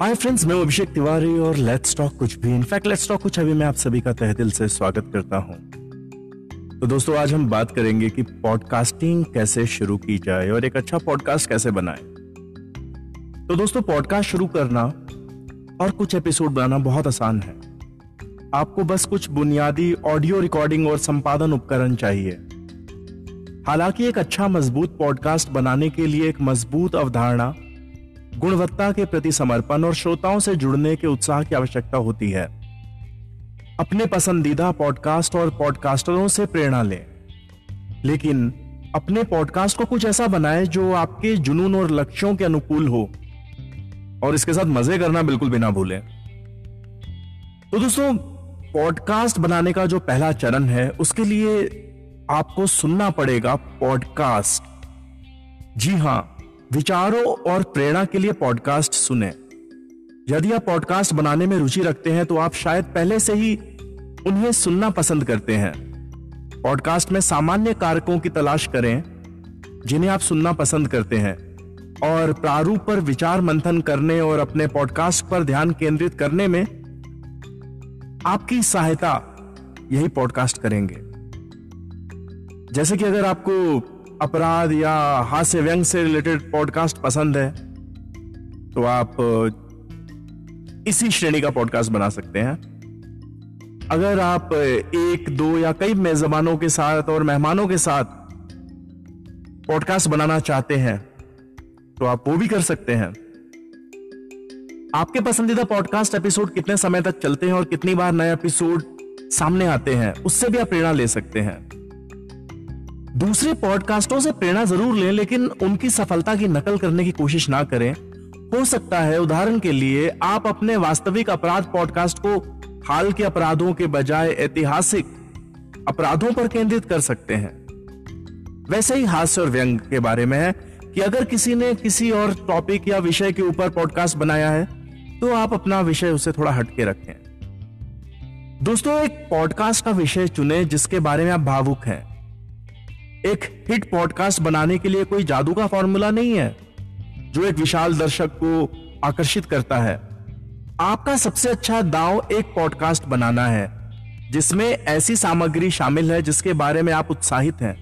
Hi friends मैं अभिषेक तिवारी और let's talk कुछ भी। इनफैक्ट लेट्स टॉक कुछ अभी मैं आप सभी का तहे दिल से स्वागत करता हूँ। तो दोस्तों, आज हम बात करेंगे कि पॉडकास्टिंग कैसे शुरू की जाए और एक अच्छा पॉडकास्ट कैसे बनाए। तो दोस्तों पॉडकास्ट शुरू करना और कुछ एपिसोड बनाना बहुत आसान है। आपको बस कुछ बुनियादी ऑडियो रिकॉर्डिंग और संपादन उपकरण चाहिए। हालाँकि एक अच्छा मज़बूत पॉडकास्ट बनाने के लिए एक मज़बूत अवधारणा गुणवत्ता के प्रति समर्पण और श्रोताओं से जुड़ने के उत्साह की आवश्यकता होती है। अपने पसंदीदा पॉडकास्ट और पॉडकास्टरों से प्रेरणा लें। लेकिन अपने पॉडकास्ट को कुछ ऐसा बनाए जो आपके जुनून और लक्ष्यों के अनुकूल हो। और इसके साथ मज़े करना बिल्कुल भी ना भूलें। तो दोस्तों, पॉडकास्ट बनाने का जो पहला चरण है, उसके लिए आपको सुनना पड़ेगा पॉडकास्ट। जी हाँ विचारों और प्रेरणा के लिए पॉडकास्ट सुने। यदि आप पॉडकास्ट बनाने में रुचि रखते हैं तो आप शायद पहले से ही उन्हें सुनना पसंद करते हैं। पॉडकास्ट में सामान्य कारकों की तलाश करें, जिन्हें आप सुनना पसंद करते हैं, और प्रारूप पर विचार मंथन करने और अपने पॉडकास्ट पर ध्यान केंद्रित करने में आपकी सहायता यही पॉडकास्ट करेंगे। जैसे कि अगर आपको अपराध या हास्य व्यंग से रिलेटेड पॉडकास्ट पसंद है तो आप इसी श्रेणी का पॉडकास्ट बना सकते हैं। अगर आप एक, दो या कई मेजबानों के साथ और मेहमानों के साथ पॉडकास्ट बनाना चाहते हैं तो आप वो भी कर सकते हैं। आपके पसंदीदा पॉडकास्ट एपिसोड कितने समय तक चलते हैं और कितनी बार नए एपिसोड सामने आते हैं, उससे भी आप प्रेरणा ले सकते हैं। दूसरे पॉडकास्टों से प्रेरणा ज़रूर लें, लेकिन उनकी सफलता की नकल करने की कोशिश ना करें। हो सकता है, उदाहरण के लिए, आप अपने वास्तविक अपराध पॉडकास्ट को हाल के अपराधों के बजाय ऐतिहासिक अपराधों पर केंद्रित कर सकते हैं। वैसे ही हास्य और व्यंग के बारे में है कि अगर किसी ने किसी और टॉपिक या विषय के ऊपर पॉडकास्ट बनाया है तो आप अपना विषय उसे थोड़ा हटके रखें। दोस्तों, एक पॉडकास्ट का विषय चुने जिसके बारे में आप भावुक हैं। एक हिट पॉडकास्ट बनाने के लिए कोई जादू का फॉर्मूला नहीं है, जो एक विशाल दर्शक को आकर्षित करता है। आपका सबसे अच्छा दाव एक पॉडकास्ट बनाना है, जिसमें ऐसी सामग्री शामिल है जिसके बारे में आप उत्साहित हैं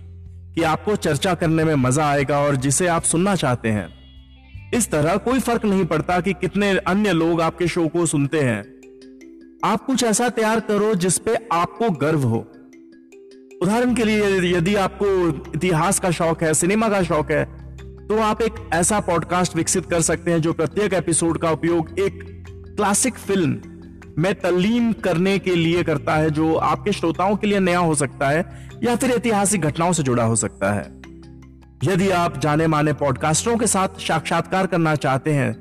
कि आपको चर्चा करने में मज़ा आएगा और जिसे आप सुनना चाहते हैं। इस तरह कोई फ़र्क नहीं पड़ता कि कितने अन्य लोग आपके शो को सुनते हैं। आप कुछ ऐसा तैयार करो जिसपे आपको गर्व हो। उदाहरण के लिए यदि आपको इतिहास का शौक है, सिनेमा का शौक है तो आप एक ऐसा पॉडकास्ट विकसित कर सकते हैं जो प्रत्येक एपिसोड का उपयोग एक क्लासिक फ़िल्म में तल्लीन करने के लिए करता है, जो आपके श्रोताओं के लिए नया हो सकता है, या फिर ऐतिहासिक घटनाओं से जुड़ा हो सकता है। यदि आप जाने माने पॉडकास्टरों के साथ साक्षात्कार करना चाहते हैं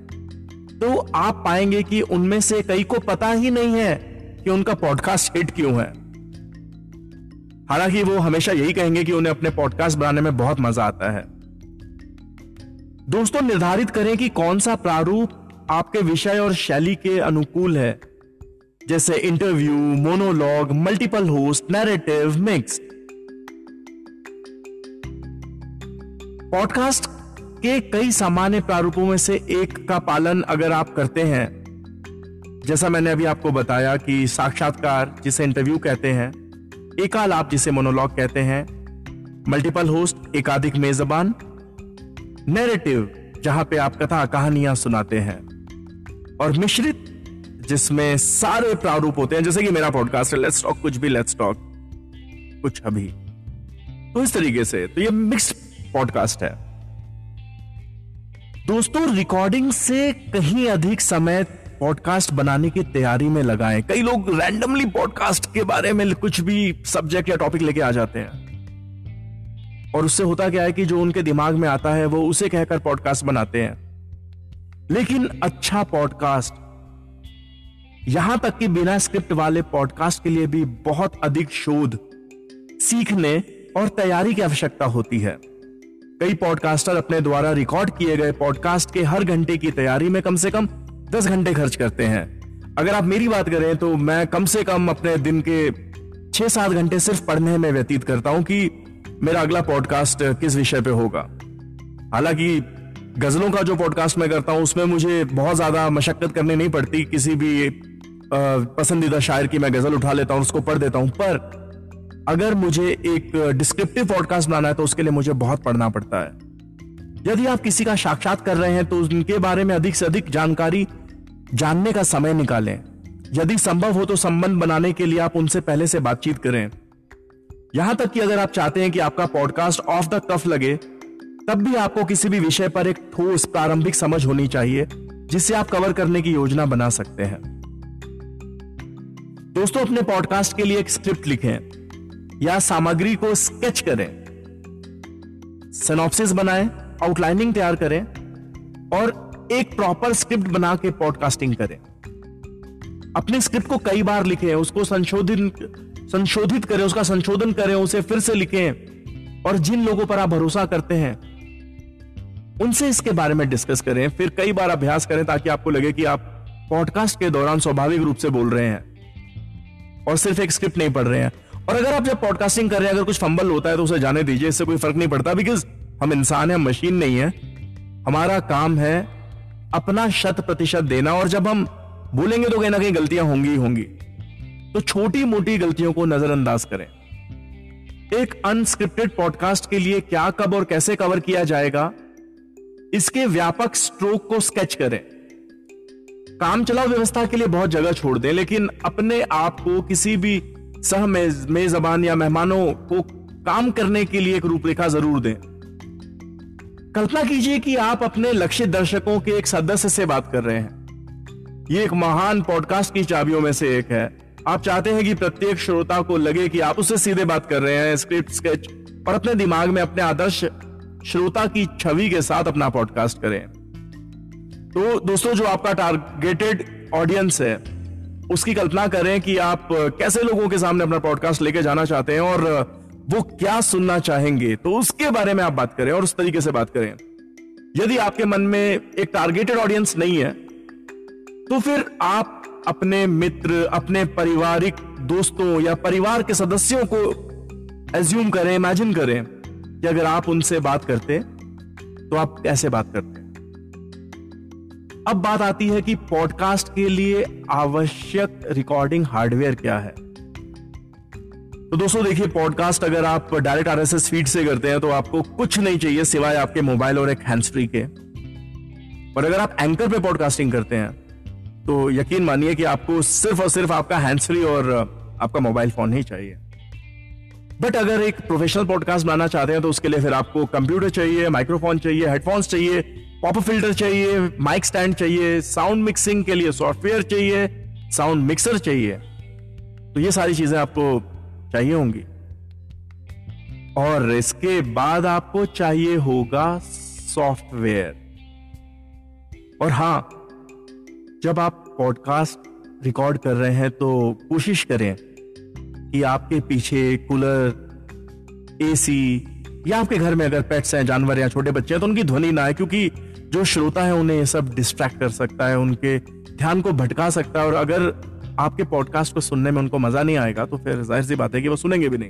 तो आप पाएँगे कि उनमें से कई को पता ही नहीं है कि उनका पॉडकास्ट हिट क्यों है। हालाँकि वो हमेशा यही कहेंगे कि उन्हें अपने पॉडकास्ट बनाने में बहुत मज़ा आता है। दोस्तों, निर्धारित करें कि कौन सा प्रारूप आपके विषय और शैली के अनुकूल है। जैसे interview monologue multiple host narrative mix podcast के कई सामान्य प्रारूपों में से एक का पालन अगर आप करते हैं, जैसा मैंने अभी आपको बताया कि साक्षात्कार, जिसे इंटरव्यू कहते हैं एकालाप जिसे मोनोलॉग कहते हैं। मल्टीपल होस्ट एकाधिक मेजबान। नैरेटिव जहाँ पे आप कथा कहानियाँ सुनाते हैं। और मिश्रित, जिसमें सारे प्रारूप होते हैं, जैसे कि मेरा पॉडकास्ट है लेट्स टॉक कुछ भी लेट्स टॉक कुछ अभी। तो इस तरीके से तो ये मिक्स पॉडकास्ट है। दोस्तों रिकॉर्डिंग से कहीं अधिक समय पॉडकास्ट बनाने की तैयारी में लगाएँ। कई लोग रैंडमली पॉडकास्ट के बारे में कुछ भी सब्जेक्ट या टॉपिक लेके आ जाते हैं। और उससे होता क्या है कि जो उनके दिमाग में आता है, वो उसे कहकर पॉडकास्ट बनाते हैं। लेकिन अच्छा पॉडकास्ट यहाँ तक कि बिना स्क्रिप्ट वाले पॉडकास्ट के लिए भी बहुत अधिक शोध, सीखने और तैयारी की आवश्यकता होती है। कई पॉडकास्टर अपने द्वारा रिकॉर्ड किए गए पॉडकास्ट के हर घंटे की तैयारी में कम से कम दस घंटे खर्च करते हैं। अगर आप मेरी बात करें तो मैं कम से कम अपने दिन के छह सात घंटे सिर्फ़ पढ़ने में व्यतीत करता हूँ कि मेरा अगला पॉडकास्ट किस विषय पे होगा। हालाँकि गजलों का जो पॉडकास्ट मैं करता हूँ, उसमें मुझे बहुत ज़्यादा मशक्कत करनी नहीं पड़ती। किसी भी पसंदीदा शायर की मैं गज़ल उठा लेता हूँ, उसको पढ़ देता हूँ। पर अगर मुझे एक डिस्क्रिप्टिव पॉडकास्ट बनाना है तो उसके लिए मुझे बहुत पढ़ना पड़ता है। यदि आप किसी का साक्षात कर रहे हैं तो उनके बारे में अधिक से अधिक जानकारी जानने का समय निकालें। यदि संभव हो तो संबंध बनाने के लिए आप उनसे पहले से बातचीत करें। यहाँ तक कि अगर आप चाहते हैं कि आपका पॉडकास्ट ऑफ़ द कफ लगे, तब भी आपको किसी भी विषय पर एक ठोस प्रारंभिक समझ होनी चाहिए, जिससे आप कवर करने की योजना बना सकते हैं। दोस्तों, अपने पॉडकास्ट के लिए एक स्क्रिप्ट लिखें, या सामग्री को स्केच करें। सिनॉप्सिस बनाएँ आउटलाइनिंग तैयार करें, और एक प्रॉपर स्क्रिप्ट बना के पॉडकास्टिंग करें। अपने स्क्रिप्ट को कई बार लिखें, उसको संशोधित संशोधित करें, उसका संशोधन करें, उसे फिर से लिखें। और जिन लोगों पर आप भरोसा करते हैं, उनसे इसके बारे में डिस्कस करें। फिर कई बार अभ्यास करें ताकि आपको लगे कि आप पॉडकास्ट के दौरान स्वाभाविक रूप से बोल रहे हैं और सिर्फ़ एक स्क्रिप्ट नहीं पढ़ रहे हैं। और अगर आप जब पॉडकास्टिंग कर रहे हैं, अगर कुछ फंबल होता है तो उसे जाने दीजिए, इससे कोई फ़र्क नहीं पड़ता बिकॉज़ हम इंसान हैं मशीन नहीं है। हमारा काम है अपना शत प्रतिशत देना और जब हम बोलेंगे तो कहीं ना कहीं गलतियाँ होंगी होंगी। तो छोटी मोटी गलतियों को नजरअंदाज करें। एक अनस्क्रिप्टेड पॉडकास्ट के लिए क्या, कब और कैसे कवर किया जाएगा, इसके व्यापक स्ट्रोक को स्केच करें। काम चलाओ व्यवस्था के लिए बहुत जगह छोड़ दें, लेकिन अपने आप को किसी भी सह मेजबान या मेहमानों को काम करने के लिए एक रूपरेखा ज़रूर दें। कल्पना कीजिए कि आप अपने लक्षित दर्शकों के एक सदस्य से बात कर रहे हैं। ये एक महान पॉडकास्ट की चाबियों में से एक है। आप चाहते हैं कि प्रत्येक श्रोता को लगे कि आप उससे सीधे बात कर रहे हैं, स्क्रिप्ट, स्केच, और अपने दिमाग में अपने आदर्श श्रोता की छवि के साथ अपना पॉडकास्ट करें। तो दोस्तों, जो आपका टारगेटेड ऑडियंस है, उसकी कल्पना करें कि आप कैसे लोगों के सामने अपना पॉडकास्ट लेके जाना चाहते हैं और वो क्या सुनना चाहेंगे? तो उसके बारे में आप बात करें और उस तरीके से बात करें। यदि आपके मन में एक टारगेटेड ऑडियंस नहीं है तो फिर आप अपने मित्र, अपने पारिवारिक दोस्तों या परिवार के सदस्यों को एज्यूम करें इमेजिन करें कि अगर आप उनसे बात करते तो आप कैसे बात करते? अब बात आती है कि पॉडकास्ट के लिए आवश्यक रिकॉर्डिंग हार्डवेयर क्या है? तो दोस्तों देखिए पॉडकास्ट अगर आप डायरेक्ट आरएसएस फ़ीड से करते हैं तो आपको कुछ नहीं चाहिए सिवाय आपके मोबाइल और एक हैंड्स फ्री के। और अगर आप एंकर पे पॉडकास्टिंग करते हैं तो यकीन मानिए कि आपको सिर्फ़ और सिर्फ़ आपका हैंड्स फ्री और आपका मोबाइल फ़ोन ही चाहिए। बट अगर एक प्रोफेशनल पॉडकास्ट बनाना चाहते हैं तो उसके लिए फिर आपको कंप्यूटर चाहिए माइक्रोफोन चाहिए हेडफोन्स चाहिए पॉप फ़िल्टर चाहिए माइक स्टैंड चाहिए साउंड मिक्सिंग के लिए सॉफ्टवेयर चाहिए साउंड मिक्सर चाहिए। तो ये सारी चीज़ें आपको चाहिए होंगी। और इसके बाद आपको चाहिए होगा सॉफ्टवेयर। और हाँ, जब आप पॉडकास्ट रिकॉर्ड कर रहे हैं तो कोशिश करें कि आपके पीछे कूलर, एसी या आपके घर में अगर पेट्स हैं, जानवर या छोटे बच्चे हैं तो उनकी ध्वनि ना है क्योंकि जो श्रोता है उन्हें ये सब डिस्ट्रैक्ट कर सकता है, उनके ध्यान को भटका सकता है। और अगर आपके पॉडकास्ट को सुनने में उनको मज़ा नहीं आएगा तो फिर ज़ाहिर सी बात है कि वो सुनेंगे भी नहीं।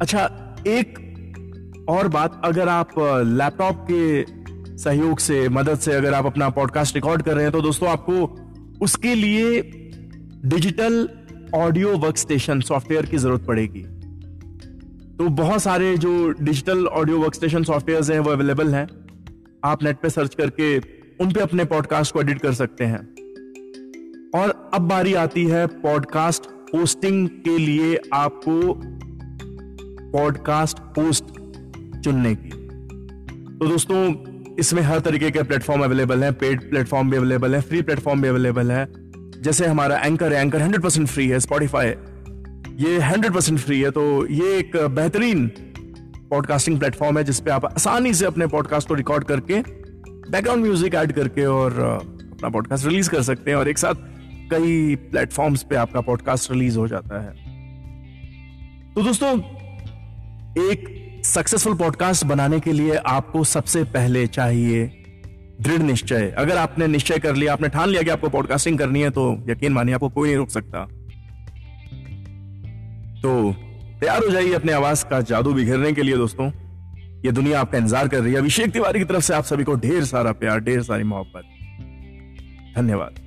अच्छा एक और बात, अगर आप लैपटॉप के सहयोग से, मदद से अगर आप अपना पॉडकास्ट रिकॉर्ड कर रहे हैं तो दोस्तों आपको उसके लिए digital audio work station software की ज़रूरत पड़ेगी। तो बहुत सारे जो digital audio work station software हैं, वो अवेलेबल हैं। आप नेट पे सर्च करके उन पे अपने पॉडकास्ट को एडिट कर सकते हैं। और अब बारी आती है पॉडकास्ट होस्टिंग के लिए आपको पॉडकास्ट होस्ट चुनने की। तो दोस्तों, इसमें हर तरीके के प्लेटफॉर्म अवेलेबल हैं, पेड प्लेटफॉर्म भी अवेलेबल है, फ्री प्लेटफॉर्म भी अवेलेबल है। जैसे हमारा एंकर है, एंकर हंड्रेड परसेंट फ्री है स्पॉटिफाई ये हंड्रेड परसेंट फ्री है तो ये एक बेहतरीन पॉडकास्टिंग प्लेटफॉर्म है जिसपे आप आसानी से अपने पॉडकास्ट को रिकॉर्ड करके बैकग्राउंड म्यूज़िक ऐड करके और अपना पॉडकास्ट रिलीज़ कर सकते हैं और एक साथ कई प्लेटफॉर्म्स पे आपका पॉडकास्ट रिलीज़ हो जाता है। तो दोस्तों, एक सक्सेसफुल पॉडकास्ट बनाने के लिए आपको सबसे पहले चाहिए दृढ़ निश्चय। अगर आपने निश्चय कर लिया, आपने ठान लिया कि आपको पॉडकास्टिंग करनी है तो यकीन मानिए आपको कोई नहीं रोक सकता। तो तैयार हो जाइए अपने आवाज़ का जादू बिखेरने के लिए दोस्तों। ये दुनिया आपका इंतज़ार कर रही है। अभिषेक तिवारी की तरफ़ से आप सभी को ढेर सारा प्यार, ढेर सारी मोहब्बत। धन्यवाद।